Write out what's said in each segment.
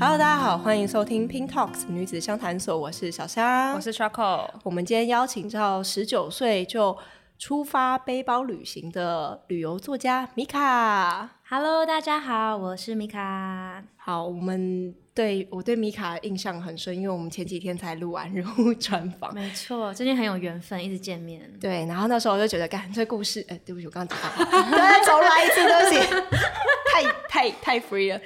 Hello，大家好，欢迎收听 Pink Talks 女子相谈所，我是小香，我是 Charcoal。我们今天邀请到十九岁就出发背包旅行的旅游作家米卡。Hello，大家好，我是米卡。好，我们。对，我对米卡印象很深，因为我们前几天才录完人物专访。没错，最近很有缘分，一直见面。对，然后那时候我就觉得，干这故事，哎，对不起，我刚刚讲到，对，重来一次，对不起，太太太 free 了。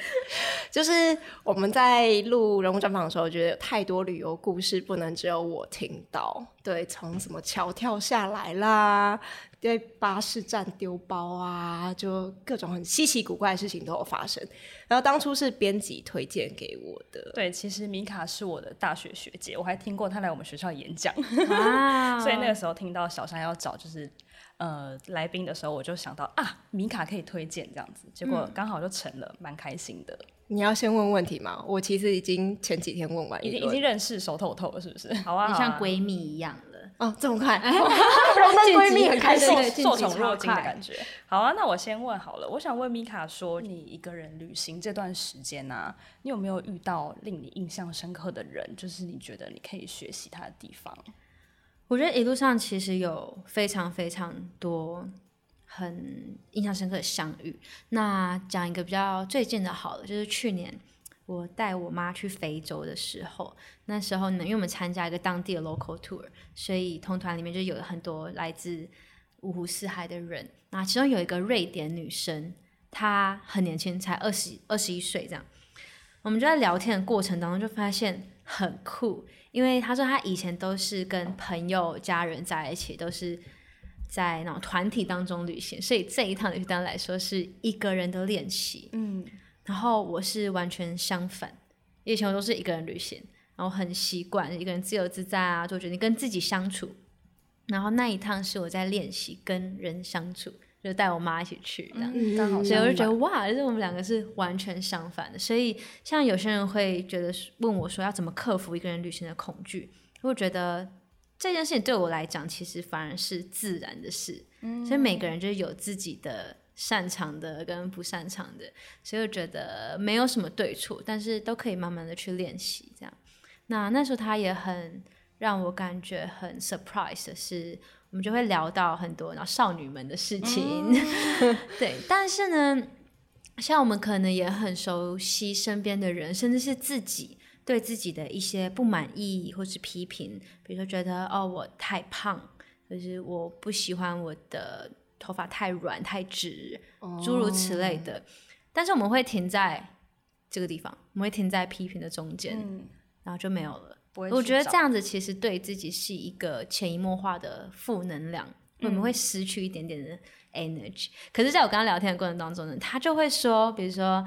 就是我们在录人物专访的时候，觉得有太多旅游故事不能只有我听到。对，从什么桥跳下来啦。在巴士站丢包啊，就各种很稀奇古怪的事情都有发生。然后当初是编辑推荐给我的。对，其实米卡是我的大学学姐，我还听过她来我们学校演讲。所以那个时候听到小山要找就是呃来宾的时候，我就想到啊，米卡可以推荐这样子，结果刚好就成了，蛮开心的。你要先问问题吗？我其实已经前几天问完，已经已经认识熟透透了，是不是？好啊，你像闺蜜一样。哦，这么快，当闺蜜很开心，受宠若惊的感觉。好啊，那我先问好了，我想问米卡说，你一个人旅行这段时间啊，你有没有遇到令你印象深刻的人？就是你觉得你可以学习他的地方？我觉得一路上其实有非常非常多很印象深刻的相遇。那讲一个比较最近的，好了，就是去年。我带我妈去非洲的时候，那时候呢，因为我们参加一个当地的 local tour，所以同团里面就有很多来自五湖四海的人。那其中有一个瑞典女生，她很年轻，才二十二十一岁这样。我们就在聊天的过程当中就发现很酷，因为他说他以前都是跟朋友、家人在一起，都是在那种团体当中旅行，所以这一趟旅行对她来说是一个人的练习。嗯。然后我是完全相反，以前我都是一个人旅行，然后很习惯一个人自由自在啊，做决定跟自己相处。然后那一趟是我在练习跟人相处，就带我妈一起去这样，嗯、好，所以我就觉得哇，就是我们两个是完全相反的。所以像有些人会觉得问我说要怎么克服一个人旅行的恐惧，我觉得这件事情对我来讲其实反而是自然的事。嗯、所以每个人就是有自己的。擅长的跟不擅长的，所以我觉得没有什么对错，但是都可以慢慢的去练习。这样，那那时候他也很让我感觉很 surprise 的是，我们就会聊到很多然后少女们的事情，嗯、对。但是呢，像我们可能也很熟悉身边的人，甚至是自己对自己的一些不满意或是批评，比如说觉得哦我太胖，就是我不喜欢我的。头发太软太直，诸如此类的，oh. 但是我们会停在这个地方，我们会停在批评的中间，嗯、然后就没有了。我觉得这样子其实对自己是一个潜移默化的负能量，嗯、我们会失去一点点的 energy。可是，在我跟他聊天的过程当中呢，他就会说，比如说，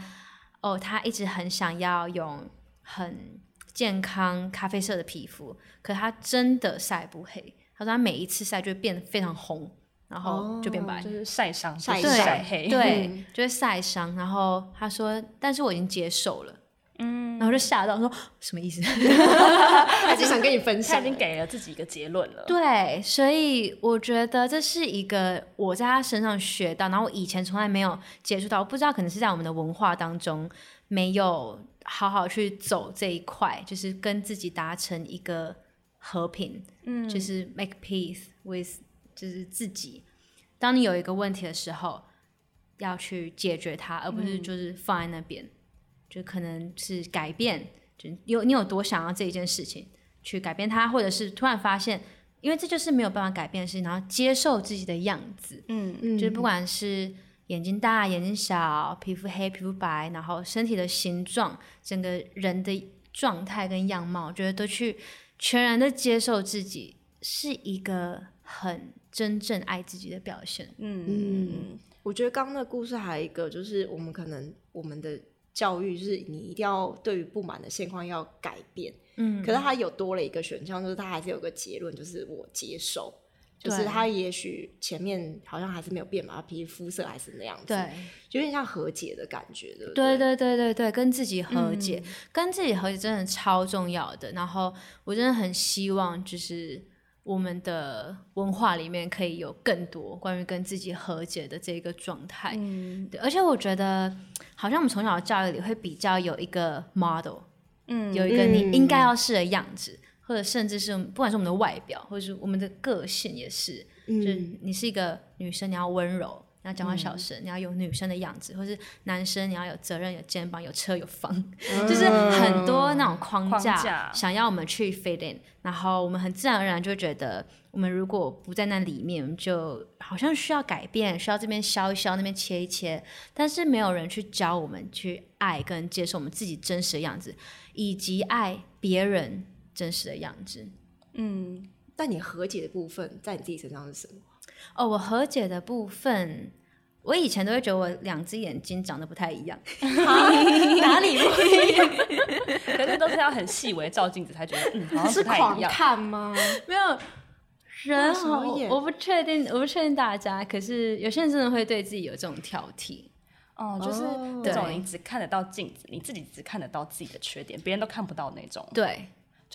哦，他一直很想要用很健康咖啡色的皮肤，可他真的晒不黑。他说他每一次晒就会变得非常红。然后就变白，就是晒伤，晒晒黑，对，就会晒伤。然后他说，但是我已经接受了，嗯，然后就吓到说什么意思？他就想跟你分享，他已经给了自己一个结论了。对，所以我觉得这是一个我在他身上学到，然后我以前从来没有接触到，我不知道可能是在我们的文化当中没有好好去走这一块，就是跟自己达成一个和平，嗯，就是 make peace with。就是自己，当你有一个问题的时候，要去解决它，而不是就是放在那边，嗯、就可能是改变，就有你有多想要这一件事情去改变它，或者是突然发现，因为这就是没有办法改变的事情，然后接受自己的样子，嗯嗯，就是不管是眼睛大、眼睛小、皮肤黑、皮肤白，然后身体的形状，整个人的状态跟样貌，我觉得都去全然的接受自己，是一个很。真正爱自己的表现。嗯嗯，我觉得刚刚的故事还有一个，就是我们可能我们的教育就是你一定要对于不满的现况要改变。嗯，可是他有多了一个选项，就是他还是有个结论，就是我接受。就是他也许前面好像还是没有变嘛，皮肤色还是那样子。对，有点像和解的感觉，对不对？对对对对对，跟自己和解，嗯、跟自己和解真的超重要的。然后我真的很希望就是。我们的文化里面可以有更多关于跟自己和解的这个状态。嗯，对，而且我觉得好像我们从小的教育里会比较有一个 model，嗯，有一个你应该要是的样子，嗯、或者甚至是不管是我们的外表，或者是我们的个性也是，嗯、就是你是一个女生，你要温柔。你要讲话小声，嗯、你要有女生的样子，或是男生你要有责任、有肩膀、有车、有房，嗯、就是很多那种框架，框架。想要我们去 fit in，然后我们很自然而然就会觉得，我们如果不在那里面，就好像需要改变，需要这边削一削，那边切一切，但是没有人去教我们去爱跟接受我们自己真实的样子，以及爱别人真实的样子。嗯，但你和解的部分在你自己身上是什么？哦，我和解的部分，我以前都会觉得我两只眼睛长得不太一样，哪里不一样？可是都是要很细微照镜子才觉得，嗯，好像不太一样。是狂看吗？没有人好，我不确定，我不确定大家。可是有些人真的会对自己有这种挑剔，哦，就是那种你只看得到镜子，你自己只看得到自己的缺点，别人都看不到那种。对。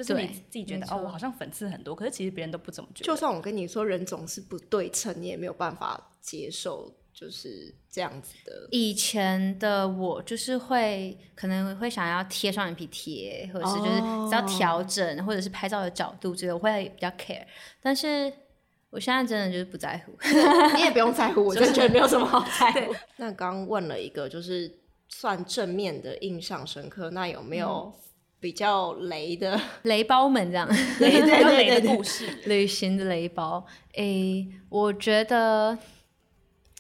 就是你自己觉得哦，我好像粉刺很多，可是其实别人都不怎么觉得。就算我跟你说人总是不对称，你也没有办法接受，就是这样子的。以前的我就是会可能会想要贴双眼皮贴，或者是就是只要调整，哦、或者是拍照的角度，觉得我会比较 care。但是我现在真的就是不在乎，你也不用在乎，我 就觉得没有什么好在乎。那刚问了一个就是算正面的印象深刻，那有没有、嗯？比较雷的。雷包们这样，雷 对雷的故事，旅行的雷包。诶、欸，我觉得，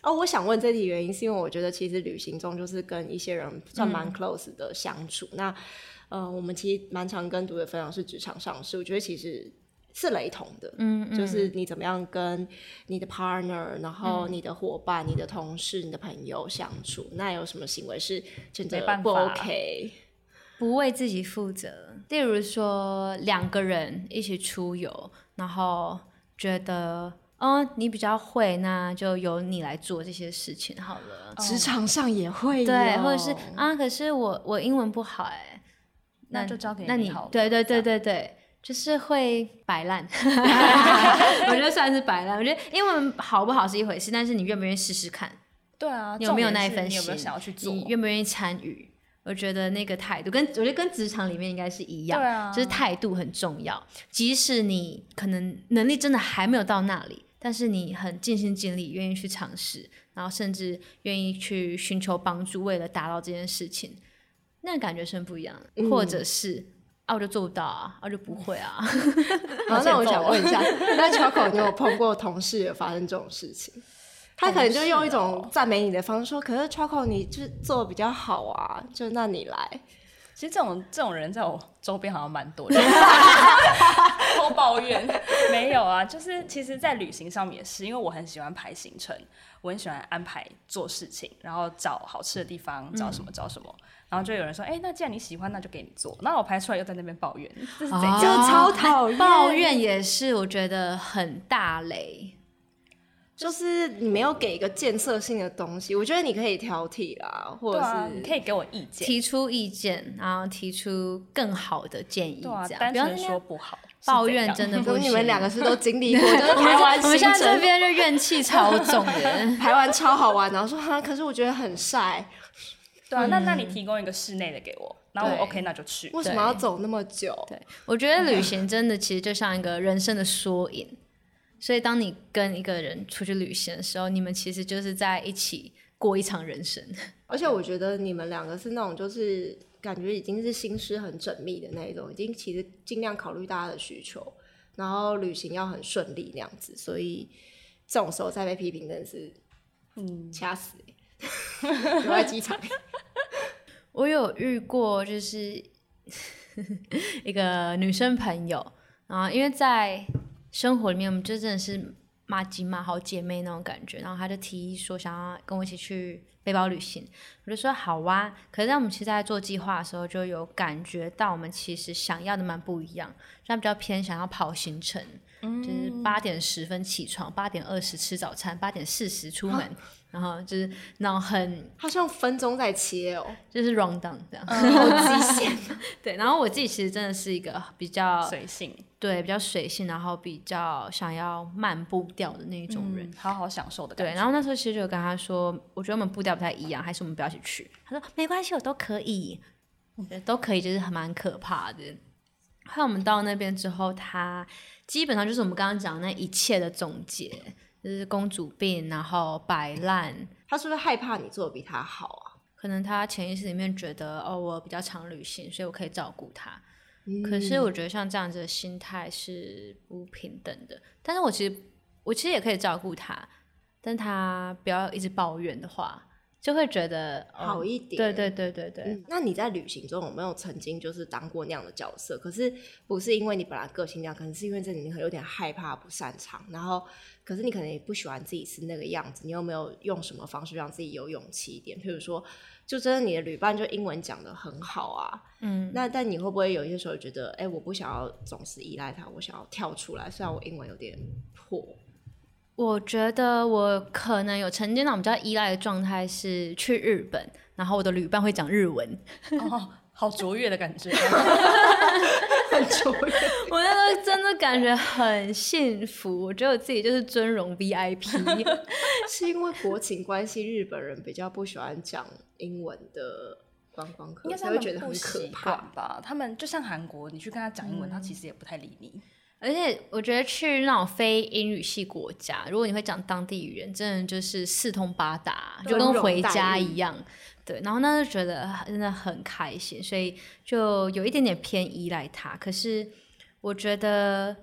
哦，我想问这题原因，是因为我觉得其实旅行中就是跟一些人算蛮 close 的相处。嗯、那，呃，我们其实蛮常跟读者分享是职场上事，我觉得其实是雷同的。嗯，嗯，就是你怎么样跟你的 partner，然后你的伙伴、嗯、你的同事、你的朋友相处，那有什么行为是真的不 OK？不为自己负责，例如说两个人一起出游，然后觉得，哦，你比较会，那就由你来做这些事情好了。职场上也会，对，或者是啊，可是我我英文不好哎，那就交给你，那你对对对对对，就是会摆烂，我觉得算是摆烂。我觉得英文好不好是一回事，但是你愿不愿意试试看？对啊，你有没有那一份心？你有没有想要去做？你愿不愿意参与？我觉得那个态度跟我觉得跟职场里面应该是一样，就是态度很重要。即使你可能能力真的还没有到那里，但是你很尽心尽力，愿意去尝试，然后甚至愿意去寻求帮助，为了达到这件事情，那感觉是很不一样的。嗯、或者是啊，我就做不到啊，啊，我就不会啊。好，那我想 问一下，那 Choco 你有碰过同事有发生这种事情？他可能就用一种赞美你的方式说：“可是 Choco，你就是做的比较好啊，就那你来。”其实这种这种人在我周边好像蛮多的，多抱怨没有啊？就是其实，在旅行上面也是，因为我很喜欢排行程，我很喜欢安排做事情，然后找好吃的地方，找什么找什么，嗯、然后就有人说：“哎、欸，那既然你喜欢，那就给你做。”那我排出来又在那边抱怨，这是怎样？就超讨厌，抱怨也是我觉得很大雷。就是你没有给一个建设性的东西，我觉得你可以挑剔啦，或者是、啊、你可以给我意见，提出意见，然后提出更好的建议，这样。对啊、单纯说不好，抱怨真的不行。你们两个是都经历过，就是排完行程，我们现在这边就怨气超重的，排完超好玩，然后说哈，可是我觉得很晒。对啊，嗯、那那你提供一个室内的给我，然后我 OK，那就去。为什么要走那么久？对，我觉得旅行真的其实就像一个人生的缩影。所以，当你跟一个人出去旅行的时候，你们其实就是在一起过一场人生。而且，我觉得你们两个是那种，就是感觉已经是心思很缜密的那一种，已经其实尽量考虑大家的需求，然后旅行要很顺利那样子。所以，这种时候再被批评，真的是，嗯，掐死留在机场。我有遇过，就是 一个女生朋友，然后因为在。生活里面，我们就真的是麻吉嘛，好姐妹那种感觉。然后他就提议说，想要跟我一起去背包旅行，我就说好啊。可是，在我们其实在做计划的时候，就有感觉到我们其实想要的蛮不一样。他比较偏想要跑行程，嗯、就是八点十分起床，八点二十吃早餐，八点四十出门，啊、然后就是那种很，好像分钟在切哦，就是 round down 这样，好极限。对，然后我自己其实真的是一个比较随性。对，比较随性，然后比较想要慢步调的那种人，嗯，好好享受的感觉。对，然后那时候其实就跟他说，我觉得我们步调不太一样，还是我们不要一起去。他说没关系，我都可以，我觉得都可以，就是还蛮可怕的。后来我们到那边之后，他基本上就是我们刚刚讲那一切的总结，就是公主病，然后摆烂。他是不是害怕你做的比他好啊？可能他潜意识里面觉得，哦，我比较常旅行，所以我可以照顾他。嗯、可是我觉得像这样子的心态是不平等的。但是我其实我其实也可以照顾他，但他不要一直抱怨的话，就会觉得、哦、好一点。对对对对对、嗯。那你在旅行中有没有曾经就是当过那样的角色？可是不是因为你本来个性那样，可能是因为这里面有点害怕、不擅长，然后。可是你可能也不喜欢自己是那个样子，你有没有用什么方式让自己有勇气一点？譬如说，就真的你的旅伴就英文讲的很好啊，嗯，那但你会不会有一些时候觉得，哎、欸，我不想要总是依赖他，我想要跳出来，虽然我英文有点破。我觉得我可能有曾经那种比较依赖的状态是去日本，然后我的旅伴会讲日文。哦好卓越的感觉，很卓越。我那时候真的感觉很幸福，我觉得我自己就是尊荣 VIP。是因为国情关系，日本人比较不喜欢讲英文的观光客，才会觉得很可怕吧？他们就像韩国，你去跟他讲英文，嗯，他其实也不太理你。而且我觉得去那种非英语系国家，如果你会讲当地语言，真的就是四通八达，就跟回家一样。对，然后呢，就觉得真的很开心，所以就有一点点偏依赖他。可是我觉得，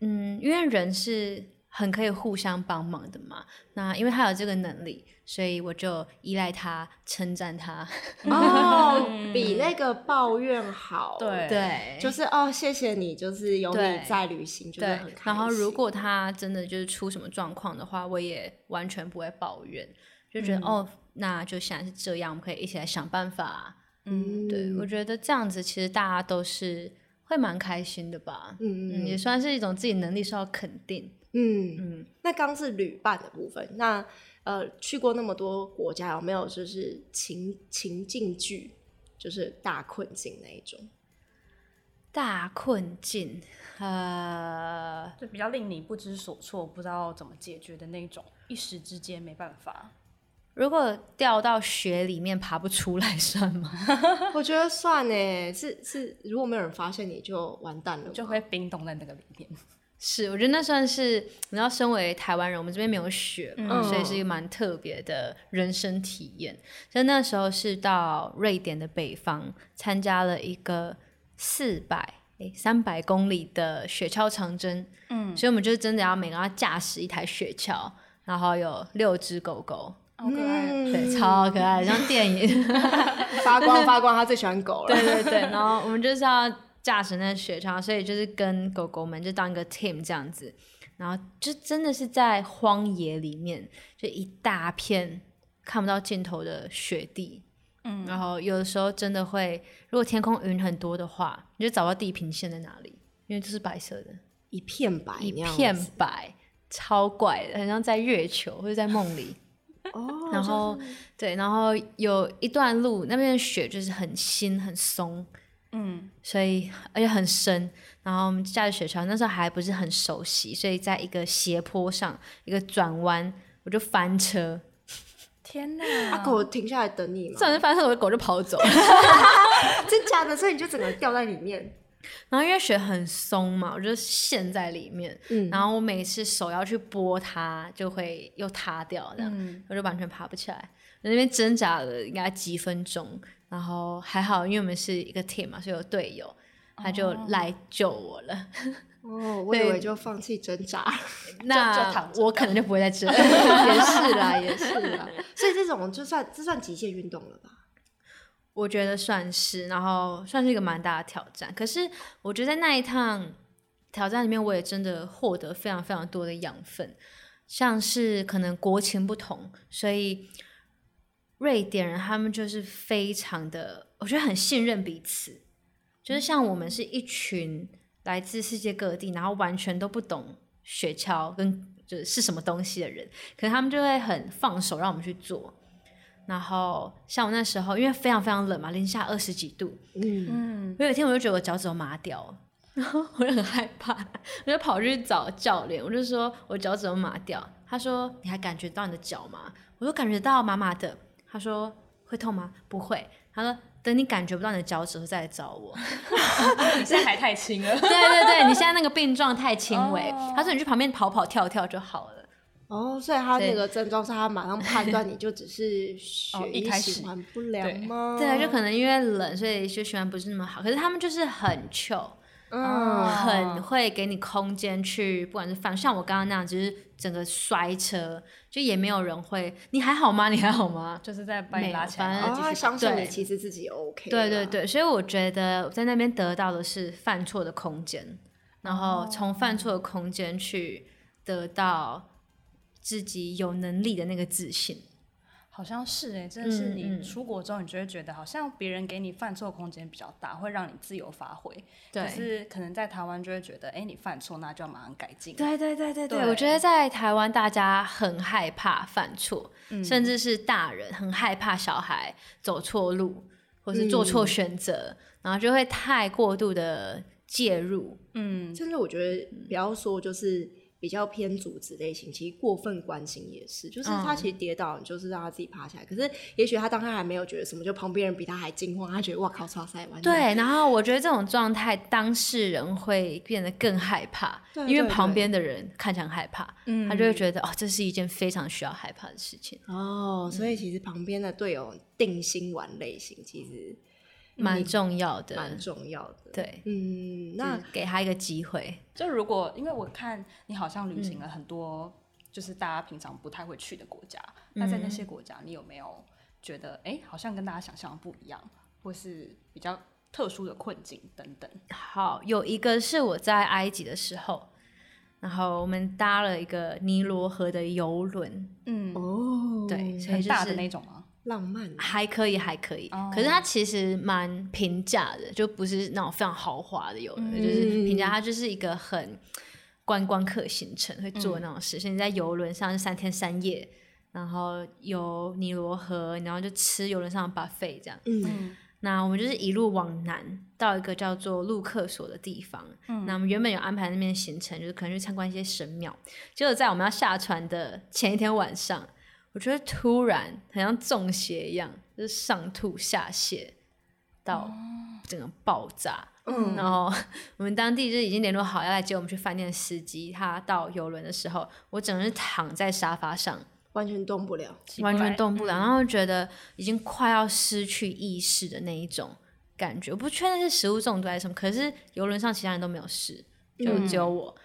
嗯，因为人是很可以互相帮忙的嘛。那因为他有这个能力，所以我就依赖他，称赞他。哦，比那个抱怨好。对对，就是哦，谢谢你，就是有你在旅行，就是很开心。然后如果他真的就是出什么状况的话，我也完全不会抱怨，就觉得、嗯、哦。那就现在是这样，我们可以一起来想办法。嗯，对，我觉得这样子其实大家都是会蛮开心的吧。嗯嗯，也算是一种自己能力受到肯定。嗯嗯。那刚是旅伴的部分，那呃去过那么多国家，有没有就是情情境剧，就是大困境那一种？大困境，呃，就比较令你不知所措，不知道怎么解决的那种，一时之间没办法。如果掉到雪里面爬不出来算吗？我觉得算诶，是是，如果没有人发现你就完蛋了，就会冰冻在那个里面。是，我觉得那算是，你知道，身为台湾人，我们这边没有雪嘛，嗯，所以是一个蛮特别的人生体验。所以那时候是到瑞典的北方，参加了一个四百诶三百公里的雪橇长征。嗯，所以我们就是真的要每个人要驾驶一台雪橇，然后有六只狗狗。好可爱，嗯，对，超可爱，像电影，发光发光，他最喜欢狗了。对对对，然后我们就是要驾驶那雪橇，所以就是跟狗狗们就当一个 team 这样子，然后就真的是在荒野里面，就一大片看不到尽头的雪地，嗯，然后有的时候真的会，如果天空云很多的话，你就找不到地平线在哪里，因为这是白色的，一片白，一片白，超怪的，很像在月球或者在梦里。哦，然后、对，然后有一段路，那边的雪就是很新很松，嗯，所以而且很深。然后我们驾着雪橇，那时候还不是很熟悉，所以在一个斜坡上一个转弯，我就翻车。天哪！啊、狗停下来等你吗？转身翻车，我的狗就跑走了。真假的？所以你就整个掉在里面。然后因为雪很松嘛，我就陷在里面。嗯，然后我每次手要去拨它，就会又塌掉，这样、嗯、我就完全爬不起来。在那边挣扎了应该几分钟，然后还好，因为我们是一个 team 嘛，所以有队友，他就来救我了。哦，我以为就放弃挣扎，那我可能就不会再挣扎。也是啦，也是啦。所以这种就算这算极限运动了吧？我觉得算是，然后算是一个蛮大的挑战。可是我觉得在那一趟挑战里面，我也真的获得非常非常多的养分。像是可能国情不同，所以瑞典人他们就是非常的，我觉得很信任彼此。就是像我们是一群来自世界各地，然后完全都不懂雪橇跟就是什么东西的人，可能他们就会很放手让我们去做。然后像我那时候，因为非常非常冷嘛，零下二十几度。嗯嗯。我有一天我就觉得我脚趾头麻掉了，然后我就很害怕，我就跑去找教练，我就说我脚趾头麻掉。他说你还感觉到你的脚吗？我说感觉到麻麻的。他说会痛吗？不会。他说等你感觉不到你的脚趾头再来找我。你现在还太轻了。对对对，你现在那个病状太轻微。Oh. 他说你去旁边跑跑跳跳就好了。哦，所以他那个症状是他马上判断你就只是 血液循环不良吗？对啊，就可能因为冷，所以就循环不是那么好。可是他们就是很 chill，嗯，很会给你空间去，不管是放，像我刚刚那样，就是整个摔车，就也没有人会，你还好吗？你还好吗？就是在把你拉起来，然后他相信你其实自己 OK。对对对，所以我觉得在那边得到的是犯错的空间，然后从犯错的空间去得到。自己有能力的那个自信，好像是哎、欸，真的是你出国之后，你就会觉得好像别人给你犯错空间比较大，会让你自由发挥。对，可是可能在台湾就会觉得，哎、欸，你犯错那就要马上改进。对对对对对，对我觉得在台湾大家很害怕犯错，嗯、甚至是大人很害怕小孩走错路或是做错选择，嗯、然后就会太过度的介入。嗯，甚至我觉得不要说就是。比较偏组织类型，其实过分关心也是，就是他其实跌倒，你就是让他自己爬起来。嗯、可是也许他当他还没有觉得什么，就旁边人比他还惊慌，他觉得哇靠，超赛完。对，然后我觉得这种状态，当事人会变得更害怕，对因为旁边的人看起来很害怕，嗯，他就会觉得哦，这是一件非常需要害怕的事情。哦，所以其实旁边的队友定心丸类型，其实。蛮重要的，蛮重要的。对，嗯，那给他一个机会。就如果因为我看你好像旅行了很多，就是大家平常不太会去的国家，那、嗯、在那些国家，你有没有觉得，哎、欸，好像跟大家想象的不一样，或是比较特殊的困境等等？好，有一个是我在埃及的时候，然后我们搭了一个尼罗河的游轮。嗯，哦，对，很大的那种吗？浪漫还可以，还可以，可是它其实蛮平价的，就不是那种非常豪华的游轮，就是平价。它就是一个很观光客行程会做那种事情。你在游轮上是三天三夜，然后游尼罗河，然后就吃游轮上的 buffet 这样。嗯，那我们就是一路往南到一个叫做路克索的地方。嗯，那我们原本有安排那边行程，就是可能去参观一些神庙。结果在我们要下船的前一天晚上。我觉得突然很像中邪一样，就是上吐下泻到整个爆炸。嗯，然后我们当地就已经联络好要来接我们去饭店的司机，他到游轮的时候，我整个人躺在沙发上，完全动不了，完全动不了，嗯、然后觉得已经快要失去意识的那一种感觉。我不确定是食物中毒还是什么，可是游轮上其他人都没有事，就只有我。嗯、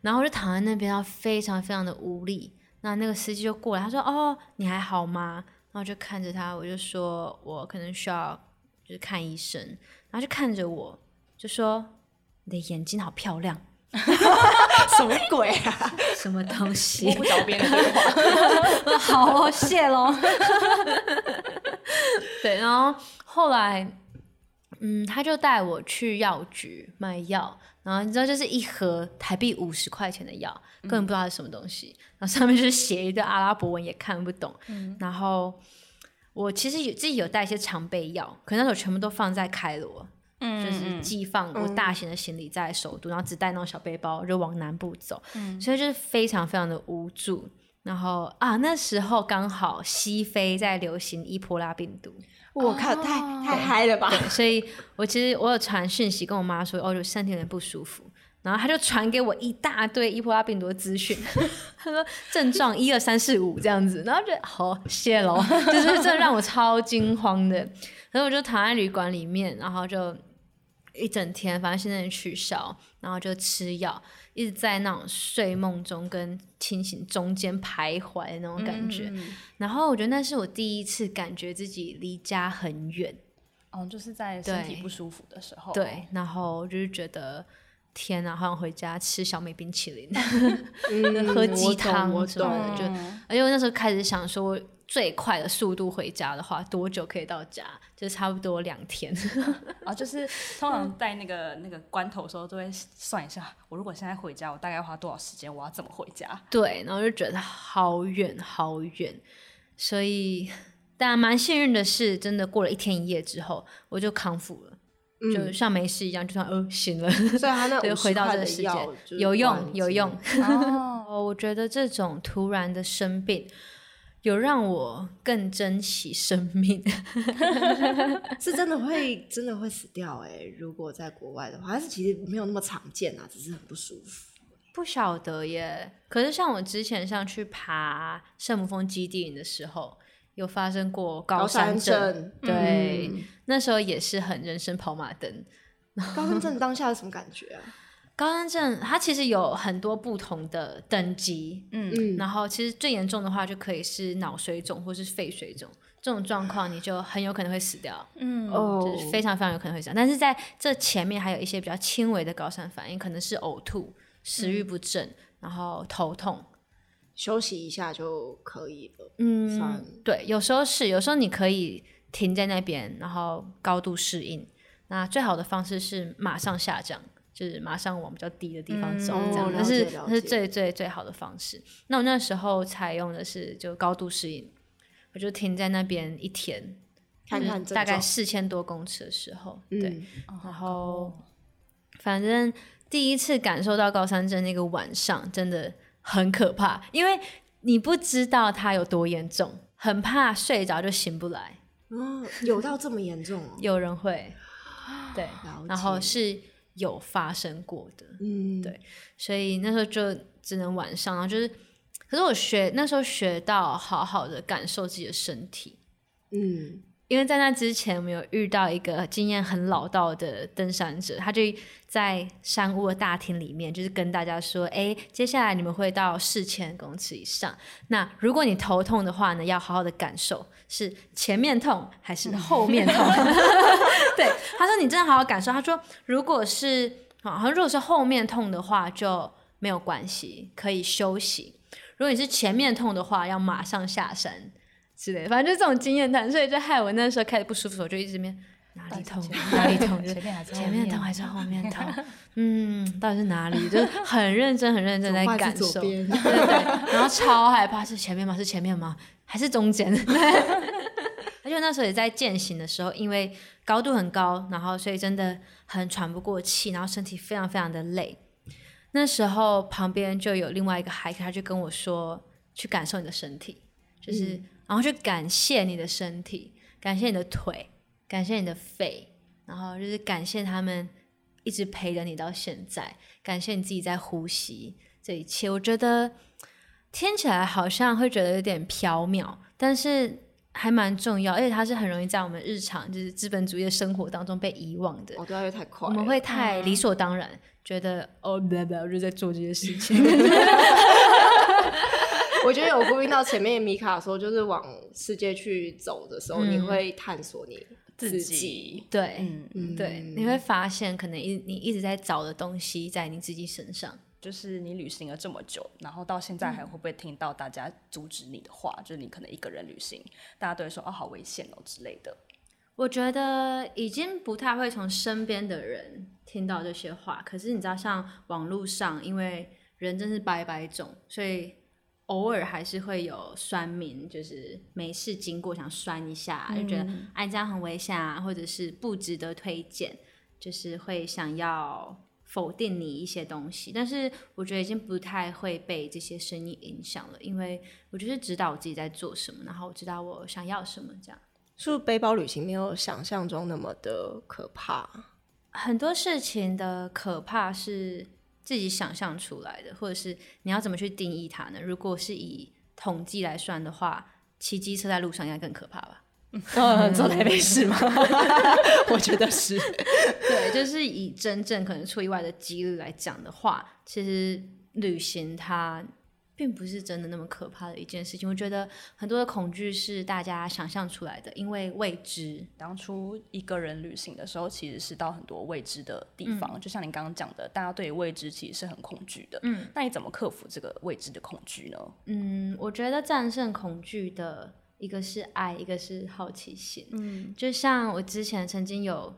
然后我就躺在那边，然后非常非常的无力。那那个司机就过来，他说：“哦，你还好吗？”然后就看着他，我就说：“我可能需要就是看医生。”然后就看着我，就说：“你的眼睛好漂亮。”什么鬼啊？什么东西？我不找别人对话。好哦，谢喽。对，然后后来，嗯，他就带我去药局买药。然后你知道，就是一盒台币五十块钱的药，根本不知道是什么东西。嗯、然后上面就是写一个阿拉伯文，也看不懂。嗯、然后我其实有自己有带一些常备药，可那时候全部都放在开罗，嗯、就是寄放我大型的行李在首都，嗯、然后只带那种小背包就往南部走。嗯、所以就是非常非常的无助。然后啊，那时候刚好西非在流行伊波拉病毒。我靠，太太嗨了吧！对，所以我其实我有传讯息跟我妈说，哦，就身体有点不舒服，然后她就传给我一大堆伊波拉病毒的资讯，她说症状一二三四五这样子，然后觉得好谢喽，就是真的让我超惊慌的，所以我就躺在旅馆里面，然后就一整天，反正现在取消，然后就吃药。一直在那种睡梦中跟清醒中间徘徊的那种感觉，嗯、然后我觉得那是我第一次感觉自己离家很远，哦，就是在身体不舒服的时候，对，然后就是觉得天呐，好想回家吃小美冰淇淋，喝鸡汤什么的，就，而且我那时候开始想说。最快的速度回家的话，多久可以到家？就差不多两天。啊，就是通常在那个那个关头的时候，都会算一下，我如果现在回家，我大概要花多少时间？我要怎么回家？对，然后就觉得好远好远。所以，但蛮幸运的是，真的过了一天一夜之后，我就康复了。嗯、就像没事一样，就算呃醒了，所以他那就回到这个世界有用有用。哦，我觉得这种突然的生病，有让我更珍惜生命，是真的会真的会死掉哎、欸！如果在国外的话，但是其实没有那么常见啊，只是很不舒服。不晓得耶。可是像我之前上去爬圣母峰基地营的时候，有发生过高山症，对、嗯，那时候也是很人生跑马灯。高山症当下是什么感觉啊？高山症它其实有很多不同的等级，嗯，然后其实最严重的话就可以是脑水肿或是肺水肿，这种状况你就很有可能会死掉，嗯，就是非常非常有可能会死掉。但是在这前面还有一些比较轻微的高山反应，可能是呕吐。食欲不振、嗯，然后头痛，休息一下就可以了。嗯，对，有时候是，有时候你可以停在那边，然后高度适应。那最好的方式是马上下降，就是马上往比较低的地方走，这样。那、嗯、是那是最最最好的方式。那我那时候采用的是就高度适应，我就停在那边一天，看看大概四千多公尺的时候，嗯、对，然后反正。第一次感受到高山症那个晚上真的很可怕，因为你不知道它有多严重，很怕睡着就醒不来。哦，有到这么严重？有人会，对，然后是有发生过的，嗯，对，所以那时候就只能晚上，然后就是，可是我学那时候学到好好的感受自己的身体，嗯。因为在那之前，我们有遇到一个经验很老道的登山者，他就在山屋的大厅里面，就是跟大家说：“哎，接下来你们会到四千公尺以上。那如果你头痛的话呢，要好好的感受是前面痛还是后面痛。”对，他说：“你真的好好感受。”他说：“如果是啊，如果是后面痛的话，就没有关系，可以休息；如果你是前面痛的话，要马上下山。”之类，反正就这种经验谈，所以就害我那时候开始不舒服，我就一直面哪里痛哪里痛，前面痛还是后面痛？嗯，到底是哪里？就是很认真很认真在感受，对对对，然后超害怕是前面吗？是前面吗？还是中间？而且那时候也在践行的时候，因为高度很高，然后所以真的很喘不过气，然后身体非常非常的累。那时候旁边就有另外一个孩子，他就跟我说：“去感受你的身体，就是。嗯”然后去感谢你的身体，感谢你的腿，感谢你的肺，然后就是感谢他们一直陪着你到现在，感谢你自己在呼吸这一切。我觉得听起来好像会觉得有点缥缈，但是还蛮重要，而且它是很容易在我们日常就是资本主义的生活当中被遗忘的。哦，对，太快，我们会太理所当然，嗯、觉得哦，我就在做这些事情。我觉得有呼应到前面米卡说，就是往世界去走的时候，嗯、你会探索你自己，自己对，嗯，对，你会发现可能一你一直在找的东西在你自己身上。就是你旅行了这么久，然后到现在还会不会听到大家阻止你的话？嗯、就是你可能一个人旅行，大家都会说哦，好危险哦之类的。我觉得已经不太会从身边的人听到这些话，可是你知道，像网络上，因为人真是百百种，所以。偶尔还是会有酸民，就是没事经过想酸一下，嗯、就觉得哎这样很危险啊，或者是不值得推荐，就是会想要否定你一些东西。但是我觉得已经不太会被这些声音影响了，因为我就是知道我自己在做什么，然后我知道我想要什么，这样。是不是背包旅行没有想象中那么的可怕？很多事情的可怕是。自己想象出来的，或者是你要怎么去定义它呢？如果是以统计来算的话，骑机车在路上应该更可怕吧？嗯，坐台北市吗？我觉得是。对，就是以真正可能出意外的几率来讲的话，其实旅行它。并不是真的那么可怕的一件事情。我觉得很多的恐惧是大家想象出来的，因为未知。当初一个人旅行的时候，其实是到很多未知的地方，嗯、就像你刚刚讲的，大家对未知其实是很恐惧的。嗯，那你怎么克服这个未知的恐惧呢？嗯，我觉得战胜恐惧的一个是爱，一个是好奇心。嗯，就像我之前曾经有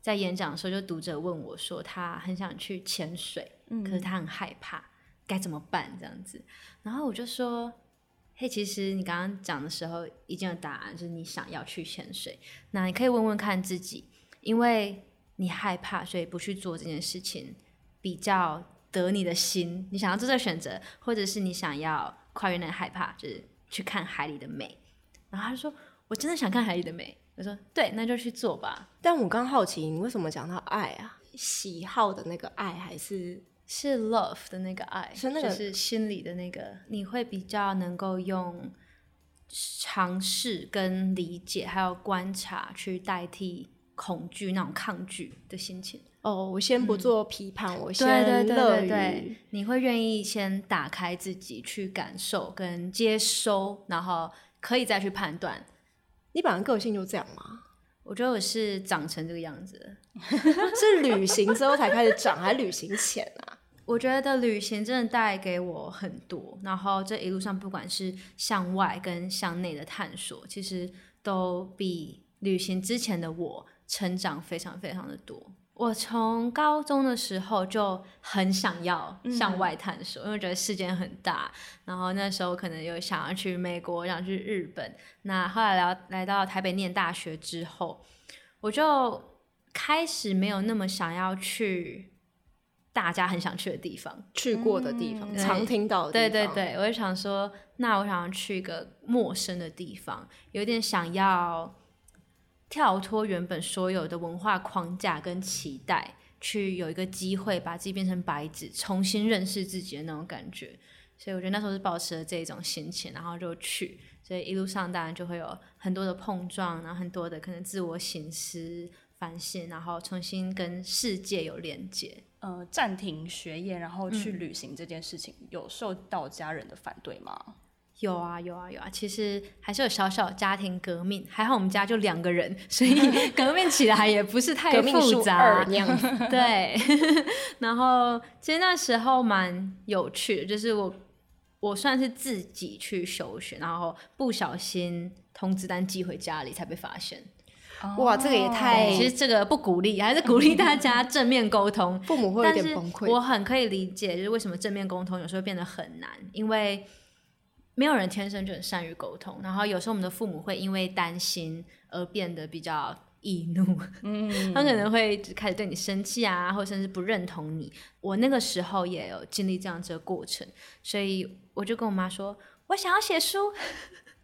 在演讲的时候，就读者问我说，他很想去潜水，嗯，可是他很害怕。该怎么办？这样子，然后我就说：“嘿，其实你刚刚讲的时候已经有答案，就是你想要去潜水。那你可以问问看自己，因为你害怕，所以不去做这件事情，比较得你的心。你想要做这个选择，或者是你想要跨越那害怕，就是去看海里的美。然后他说：“我真的想看海里的美。”我说：“对，那就去做吧。”但我刚好奇，你为什么讲到爱啊？喜好的那个爱，还是是 love 的那个爱？是那个就是心里的那个，你会比较能够用尝试跟理解，还有观察去代替恐惧那种抗拒的心情。哦，我先不做批判，嗯、我先对对对对对，你会愿意先打开自己去感受跟接收，然后可以再去判断。你本来个性就这样吗？我觉得我是长成这个样子，是旅行之后才开始长，还是旅行前啊？我觉得旅行真的带给我很多，然后这一路上不管是向外跟向内的探索，其实都比旅行之前的我成长非常非常的多。我从高中的时候就很想要向外探索，嗯、因为觉得世界很大。然后那时候可能有想要去美国，想去日本。那后来来来到台北念大学之后，我就开始没有那么想要去大家很想去的地方，去过的地方，嗯、常听到的地方。对对对，我就想说，那我想要去一个陌生的地方，有点想要。跳脱原本所有的文化框架跟期待，去有一个机会把自己变成白纸，重新认识自己的那种感觉。所以我觉得那时候是保持了这种心情，然后就去。所以一路上当然就会有很多的碰撞，然后很多的可能自我醒思、反省，然后重新跟世界有连接。呃，暂停学业，然后去旅行这件事情，嗯、有受到家人的反对吗？有啊有啊有啊，其实还是有小小家庭革命，还好我们家就两个人，所以 革命起来也不是太复杂那样子。对，然后其实那时候蛮有趣的，就是我我算是自己去休学，然后不小心通知单寄回家里才被发现。哇，这个也太……其实这个不鼓励，还是鼓励大家正面沟通。父母会有点崩溃。我很可以理解，就是为什么正面沟通有时候变得很难，因为。没有人天生就很善于沟通，然后有时候我们的父母会因为担心而变得比较易怒，嗯，他可能会开始对你生气啊，或甚至不认同你。我那个时候也有经历这样子的过程，所以我就跟我妈说，我想要写书，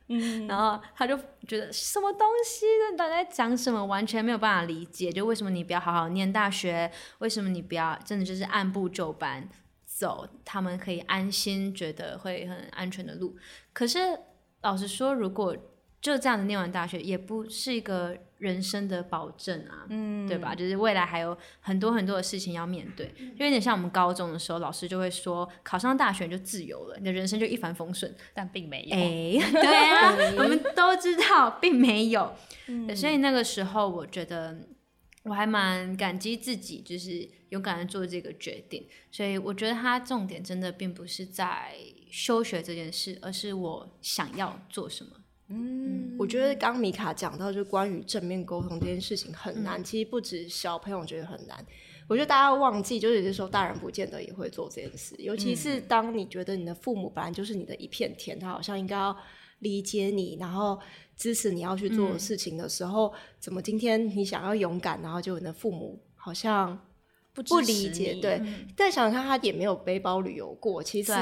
嗯，然后他就觉得什么东西呢？你到底在讲什么？完全没有办法理解，就为什么你不要好好念大学？为什么你不要真的就是按部就班？走他们可以安心、觉得会很安全的路。可是老实说，如果就这样子念完大学，也不是一个人生的保证啊，嗯，对吧？就是未来还有很多很多的事情要面对，就有点像我们高中的时候，老师就会说，考上大学就自由了，你的人生就一帆风顺，但并没有。哎，对啊，我们都知道并没有。嗯，所以那个时候，我觉得。我还蛮感激自己，就是勇敢的做这个决定。所以我觉得他重点真的并不是在休学这件事，而是我想要做什么。嗯，我觉得刚米卡讲到，就关于正面沟通这件事情很难。嗯、其实不止小朋友觉得很难，我觉得大家忘记，就是有些时候大人不见得也会做这件事。尤其是当你觉得你的父母本来就是你的一片天，他好像应该要理解你，然后。支持你要去做的事情的时候，嗯、怎么今天你想要勇敢，然后就你的父母好像不不理解？对，再、嗯、想想看，他也没有背包旅游过。其实，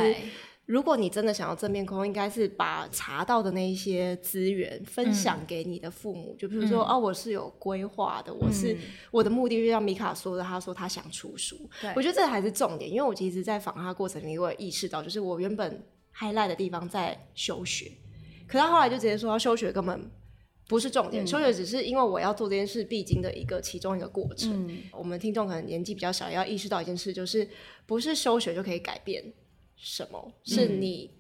如果你真的想要正面沟通，应该是把查到的那一些资源分享给你的父母。嗯、就比如说，嗯、哦，我是有规划的，我是、嗯、我的目的，就像米卡说的，他说他想出书。对我觉得这还是重点，因为我其实，在访他过程里，我有意识到，就是我原本 highlight 的地方在休学。可他后来就直接说，他休学根本不是重点，嗯、休学只是因为我要做这件事必经的一个其中一个过程。嗯、我们听众可能年纪比较小，要意识到一件事，就是不是休学就可以改变什么，是你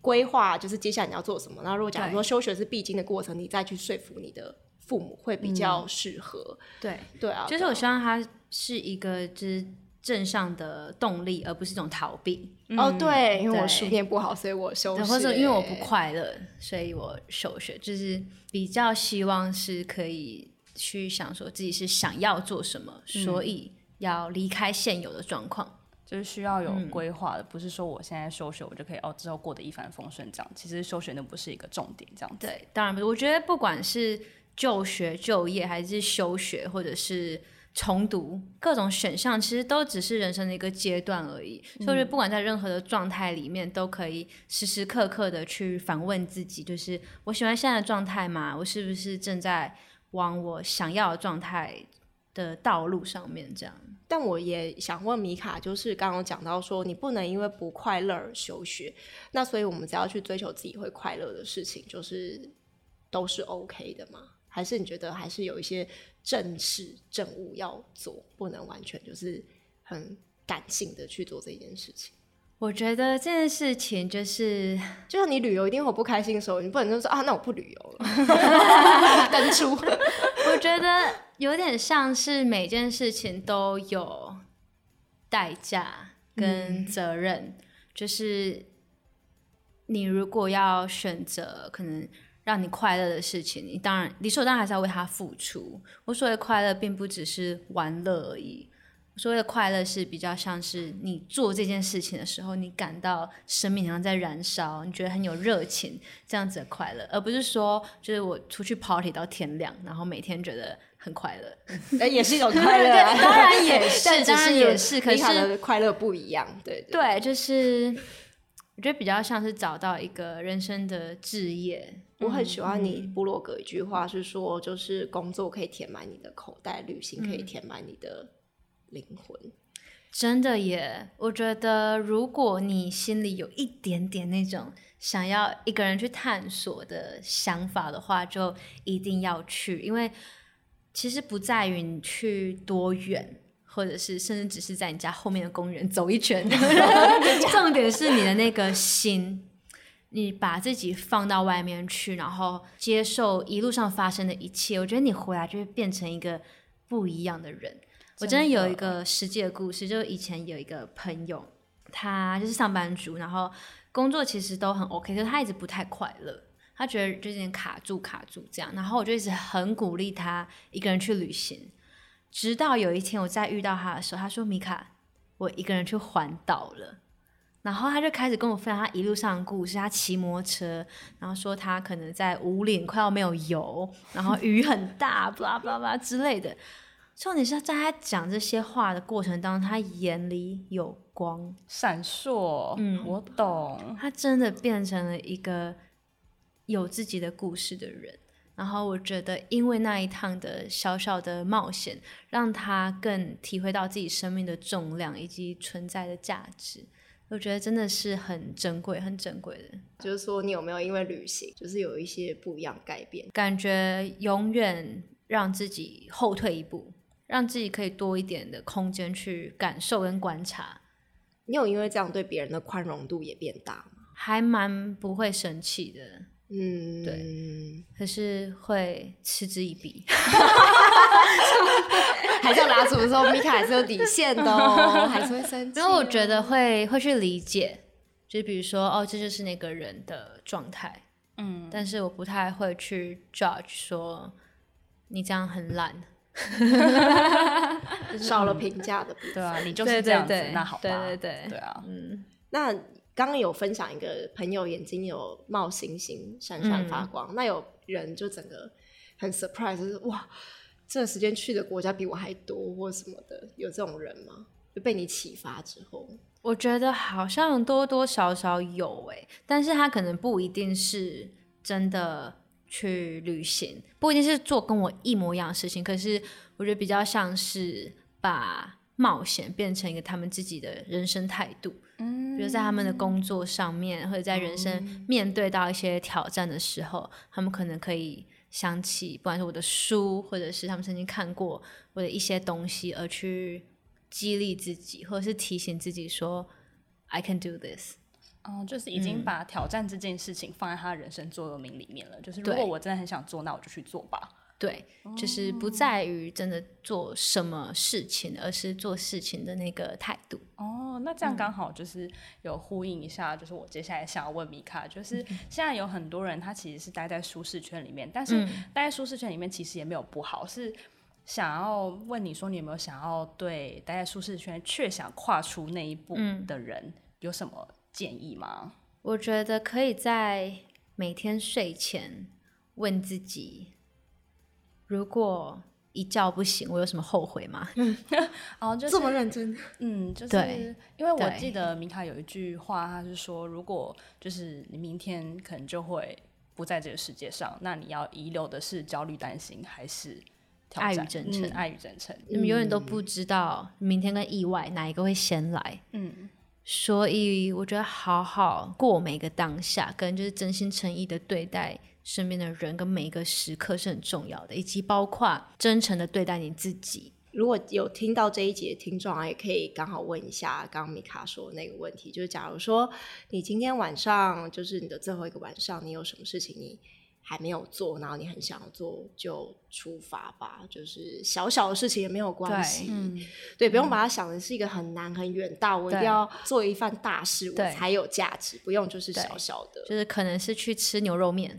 规划，就是接下来你要做什么。然后如果假如说休学是必经的过程，你再去说服你的父母会比较适合。对对啊，就是我希望他是一个就是。正向的动力，而不是一种逃避。哦，对，因为我书念不好，所以我休学。或者因为我不快乐，所以我休学。就是比较希望是可以去想说自己是想要做什么，嗯、所以要离开现有的状况，就是需要有规划的，嗯、不是说我现在休学，我就可以哦之后过得一帆风顺这样。其实休学那不是一个重点，这样子。对，当然不是。我觉得不管是就学、就业，还是休学，或者是。重读各种选项，其实都只是人生的一个阶段而已。嗯、所以，不管在任何的状态里面，都可以时时刻刻的去反问自己：就是我喜欢现在的状态吗？我是不是正在往我想要的状态的道路上面？这样。但我也想问米卡，就是刚刚讲到说，你不能因为不快乐而休学。那所以，我们只要去追求自己会快乐的事情，就是都是 OK 的吗？还是你觉得还是有一些正事正务要做，不能完全就是很感性的去做这件事情？我觉得这件事情就是，就像你旅游一定会有不开心的时候，你不能就说啊，那我不旅游了，登出。我觉得有点像是每件事情都有代价跟责任，嗯、就是你如果要选择，可能。让你快乐的事情，你当然理所当然还是要为他付出。我所谓的快乐，并不只是玩乐而已。我所谓的快乐，是比较像是你做这件事情的时候，你感到生命好像在燃烧，你觉得很有热情，这样子的快乐，而不是说就是我出去 party 到天亮，然后每天觉得很快乐，哎，也是一种 快乐啊。当然也是，当然也是，可是快乐不一样，对对，对，就是我觉得比较像是找到一个人生的置业。我很喜欢你部落格一句话，是说，就是工作可以填满你的口袋，旅行可以填满你的灵魂。嗯。真的耶！我觉得，如果你心里有一点点那种想要一个人去探索的想法的话，就一定要去，因为其实不在于你去多远，或者是甚至只是在你家后面的公园走一圈，重点是你的那个心。你把自己放到外面去，然后接受一路上发生的一切，我觉得你回来就会变成一个不一样的人。我真的有一个实际的故事，就是以前有一个朋友，他就是上班族，然后工作其实都很 OK，可是他一直不太快乐，他觉得就有点卡住卡住这样，然后我就一直很鼓励他一个人去旅行，直到有一天我再遇到他的时候，他说：“米卡，我一个人去环岛了。”然后他就开始跟我分享他一路上的故事，他骑摩托车，然后说他可能在五岭快要没有油，然后雨很大，巴拉巴拉之类的。重点是在他讲这些话的过程当中，他眼里有光闪烁。嗯，我懂。他真的变成了一个有自己的故事的人。然后我觉得，因为那一趟的小小的冒险，让他更体会到自己生命的重量以及存在的价值。我觉得真的是很珍贵、很珍贵的。就是说，你有没有因为旅行，就是有一些不一样改变？感觉永远让自己后退一步，让自己可以多一点的空间去感受跟观察。你有因为这样对别人的宽容度也变大吗？还蛮不会生气的。嗯，对。可是会嗤之以鼻。还是要拿出的时候，米卡还是有底线的哦，还是会生气。因为我觉得会会去理解，就比如说哦，这就是那个人的状态，嗯，但是我不太会去 judge 说你这样很懒，少了评价的，对啊，你就是这样子，那好吧，对对对，对啊，嗯，那刚刚有分享一个朋友眼睛有冒星星，闪闪发光，嗯、那有人就整个很 surprise，就是哇。这个时间去的国家比我还多，或什么的，有这种人吗？就被你启发之后，我觉得好像多多少少有诶，但是他可能不一定是真的去旅行，不一定是做跟我一模一样的事情。可是我觉得比较像是把冒险变成一个他们自己的人生态度，嗯，比如在他们的工作上面，或者在人生面对到一些挑战的时候，嗯，他们可能可以。想起不管是我的书，或者是他们曾经看过我的一些东西，而去激励自己，或者是提醒自己说 “I can do this”。哦，就是已经把挑战这件事情放在他的人生座右铭里面了。嗯、就是如果我真的很想做，那我就去做吧。对，就是不在于真的做什么事情，而是做事情的那个态度。哦，那这样刚好就是有呼应一下，就是我接下来想要问米卡，就是现在有很多人他其实是待在舒适圈里面，但是待在舒适圈里面其实也没有不好，是想要问你说，你有没有想要对待在舒适圈却想跨出那一步的人有什么建议吗？我觉得可以在每天睡前问自己。如果一觉不醒，我有什么后悔吗？哦，就是这么认真。嗯，就是因为我记得米卡有一句话，他是说，如果就是你明天可能就会不在这个世界上，那你要遗留的是焦虑、担心，还是爱与真诚？嗯、爱与真诚，你们永远都不知道明天跟意外哪一个会先来。嗯，所以我觉得好好过每个当下，跟就是真心诚意的对待。身边的人跟每一个时刻是很重要的，以及包括真诚的对待你自己。如果有听到这一节的听众啊，也可以刚好问一下刚刚米卡说的那个问题，就是假如说你今天晚上就是你的最后一个晚上，你有什么事情你还没有做，然后你很想要做，就出发吧。就是小小的事情也没有关系，对，嗯、对，不用把它想的是一个很难很远大，我一定要做一番大事我才有价值。不用，就是小小的，就是可能是去吃牛肉面。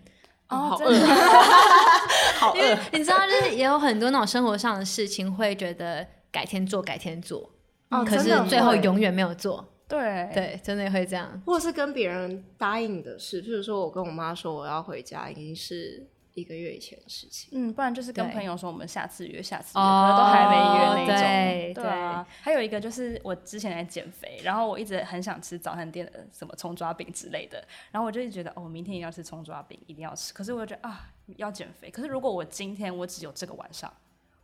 哦，好饿，好饿。你知道，就是也有很多那种生活上的事情，会觉得改天做，改天做，哦、可是最后永远没有做。对对，真的会这样。或者是跟别人答应的事，譬如说我跟我妈说我要回家，已经是。一个月以前的事情，嗯，不然就是跟朋友说我们下次约，下次约，可能都还没约那种。对对啊，还有一个就是我之前在减肥，然后我一直很想吃早餐店的什么葱抓饼之类的，然后我就一直觉得哦，明天一定要吃葱抓饼，一定要吃。可是我就觉得啊，要减肥。可是如果我今天我只有这个晚上。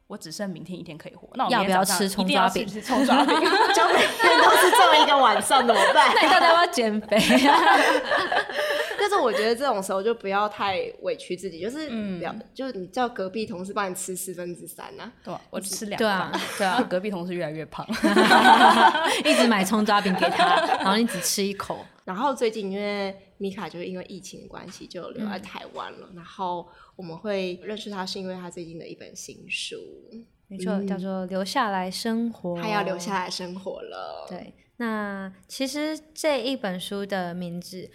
我只剩明天一天可以活，那我要不要吃葱抓饼？吃葱抓饼，就每天都是这么一个晚上怎么办？那你到底要不要减肥啊？但是我觉得这种时候就不要太委屈自己，就是不要，嗯、就是你叫隔壁同事帮你吃四分之三呐，对吧？我吃两对啊，对啊，隔壁同事越来越胖，一直买葱抓饼给他，然后你只吃一口。然后最近因为米卡就是因为疫情的关系就留在台湾了，嗯、然后我们会认识他是因为他最近的一本新书，没错，嗯、叫做《留下来生活》，他要留下来生活了。对，那其实这一本书的名字，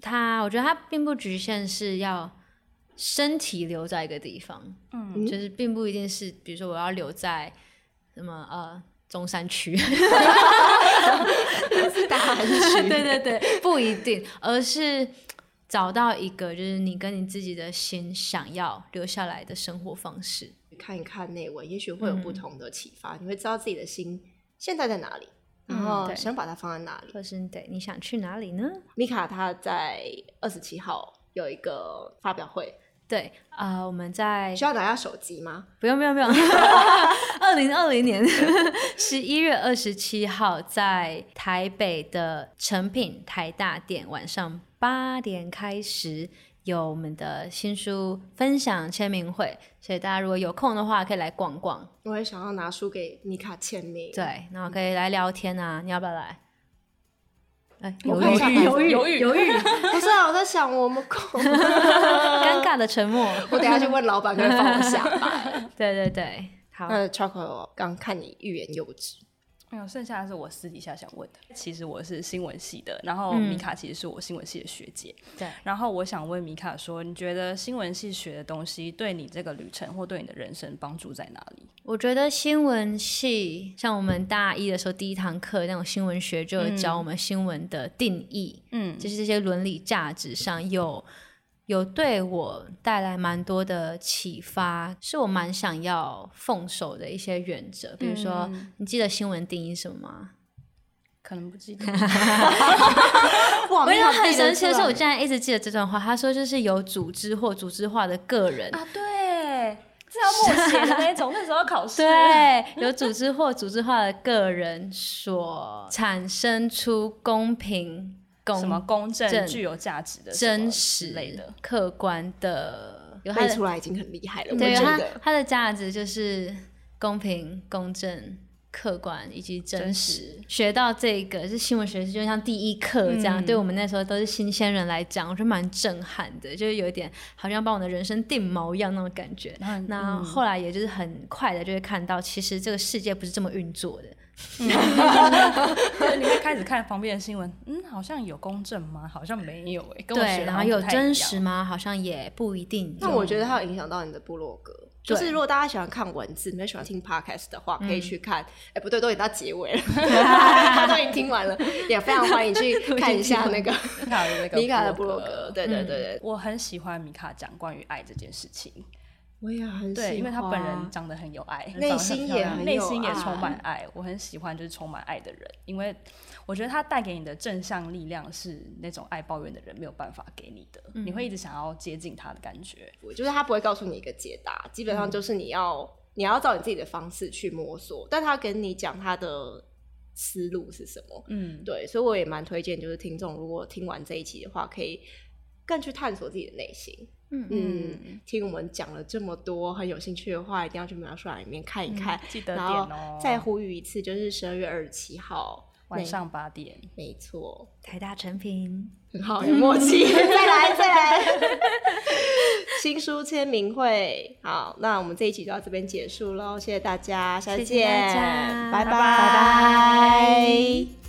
它我觉得它并不局限是要身体留在一个地方，嗯，就是并不一定是，比如说我要留在什么呃。中山区，是 大安区，对对对，不一定，而是找到一个就是你跟你自己的心想要留下来的生活方式。看一看内文，也许会有不同的启发，嗯、你会知道自己的心现在在哪里，然后想把它放在哪里，或是对你想去哪里呢？米卡他在二十七号有一个发表会。对啊、呃，我们在需要拿下手机吗？不用不用不用。二零二零年 十一月二十七号，在台北的成品台大店，晚上八点开始有我们的新书分享签名会，所以大家如果有空的话，可以来逛逛。我也想要拿书给妮卡签名，对，然后可以来聊天啊，你要不要来？犹豫犹豫犹豫犹豫，不是啊！我在想，我们尴尬的沉默。我等下去问老板，可以放我下吧。对对对，好。那 Choco 刚看你欲言又止。没有，剩下的是我私底下想问的。其实我是新闻系的，然后米卡其实是我新闻系的学姐。对、嗯。然后我想问米卡说，你觉得新闻系学的东西对你这个旅程或对你的人生帮助在哪里？我觉得新闻系像我们大一的时候第一堂课那种新闻学，就有教我们新闻的定义，嗯，就是这些伦理价值上有。有对我带来蛮多的启发，是我蛮想要奉守的一些原则。比如说，嗯、你记得新闻定义什么吗？可能不记得。哇，我觉得很神奇的是，我竟然一直记得这段话。他说，就是有组织或组织化的个人啊，对，这要默写的那种，那时候考试。对，有组织或组织化的个人所产生出公平。什么公正、具有价值的、真实类的、客观的，有背出来已经很厉害了。对，它它的价值就是公平、公正、客观以及真实。真实学到这个是新闻学，就像第一课这样，嗯、对我们那时候都是新鲜人来讲，我觉得蛮震撼的，就是有一点好像把我的人生定锚一样那种感觉。嗯、那后来也就是很快的就会看到，其实这个世界不是这么运作的。嗯，你会开始看旁边的新闻，嗯，好像有公正吗？好像没有哎、欸，跟我学的对，然后有真实吗？好像也不一定。那我觉得它有影响到你的部落格，就是如果大家喜欢看文字，你们喜欢听 podcast 的话，可以去看。哎、嗯欸，不对，都已经到结尾了，他都已经听完了，也非常 欢迎去看一下那个米卡的那个米卡的部落格。对对对对，我很喜欢米卡讲关于爱这件事情。我也很喜欢，对，因为他本人长得很有爱，内心也内心也充满爱，我很喜欢就是充满爱的人，因为我觉得他带给你的正向力量是那种爱抱怨的人没有办法给你的，嗯、你会一直想要接近他的感觉。就是他不会告诉你一个解答，基本上就是你要、嗯、你要照你自己的方式去摸索，但他跟你讲他的思路是什么，嗯，对，所以我也蛮推荐，就是听众如果听完这一期的话，可以更去探索自己的内心。嗯嗯，听我们讲了这么多，很有兴趣的话，一定要去描述栏里面看一看，记得点哦。再呼吁一次，就是十二月二十七号。晚上八点，没错，台大成品，很好，有默契。再来再来，新书签名会，好，那我们这一期就到这边结束喽，谢谢大家，下次见，拜拜。拜拜。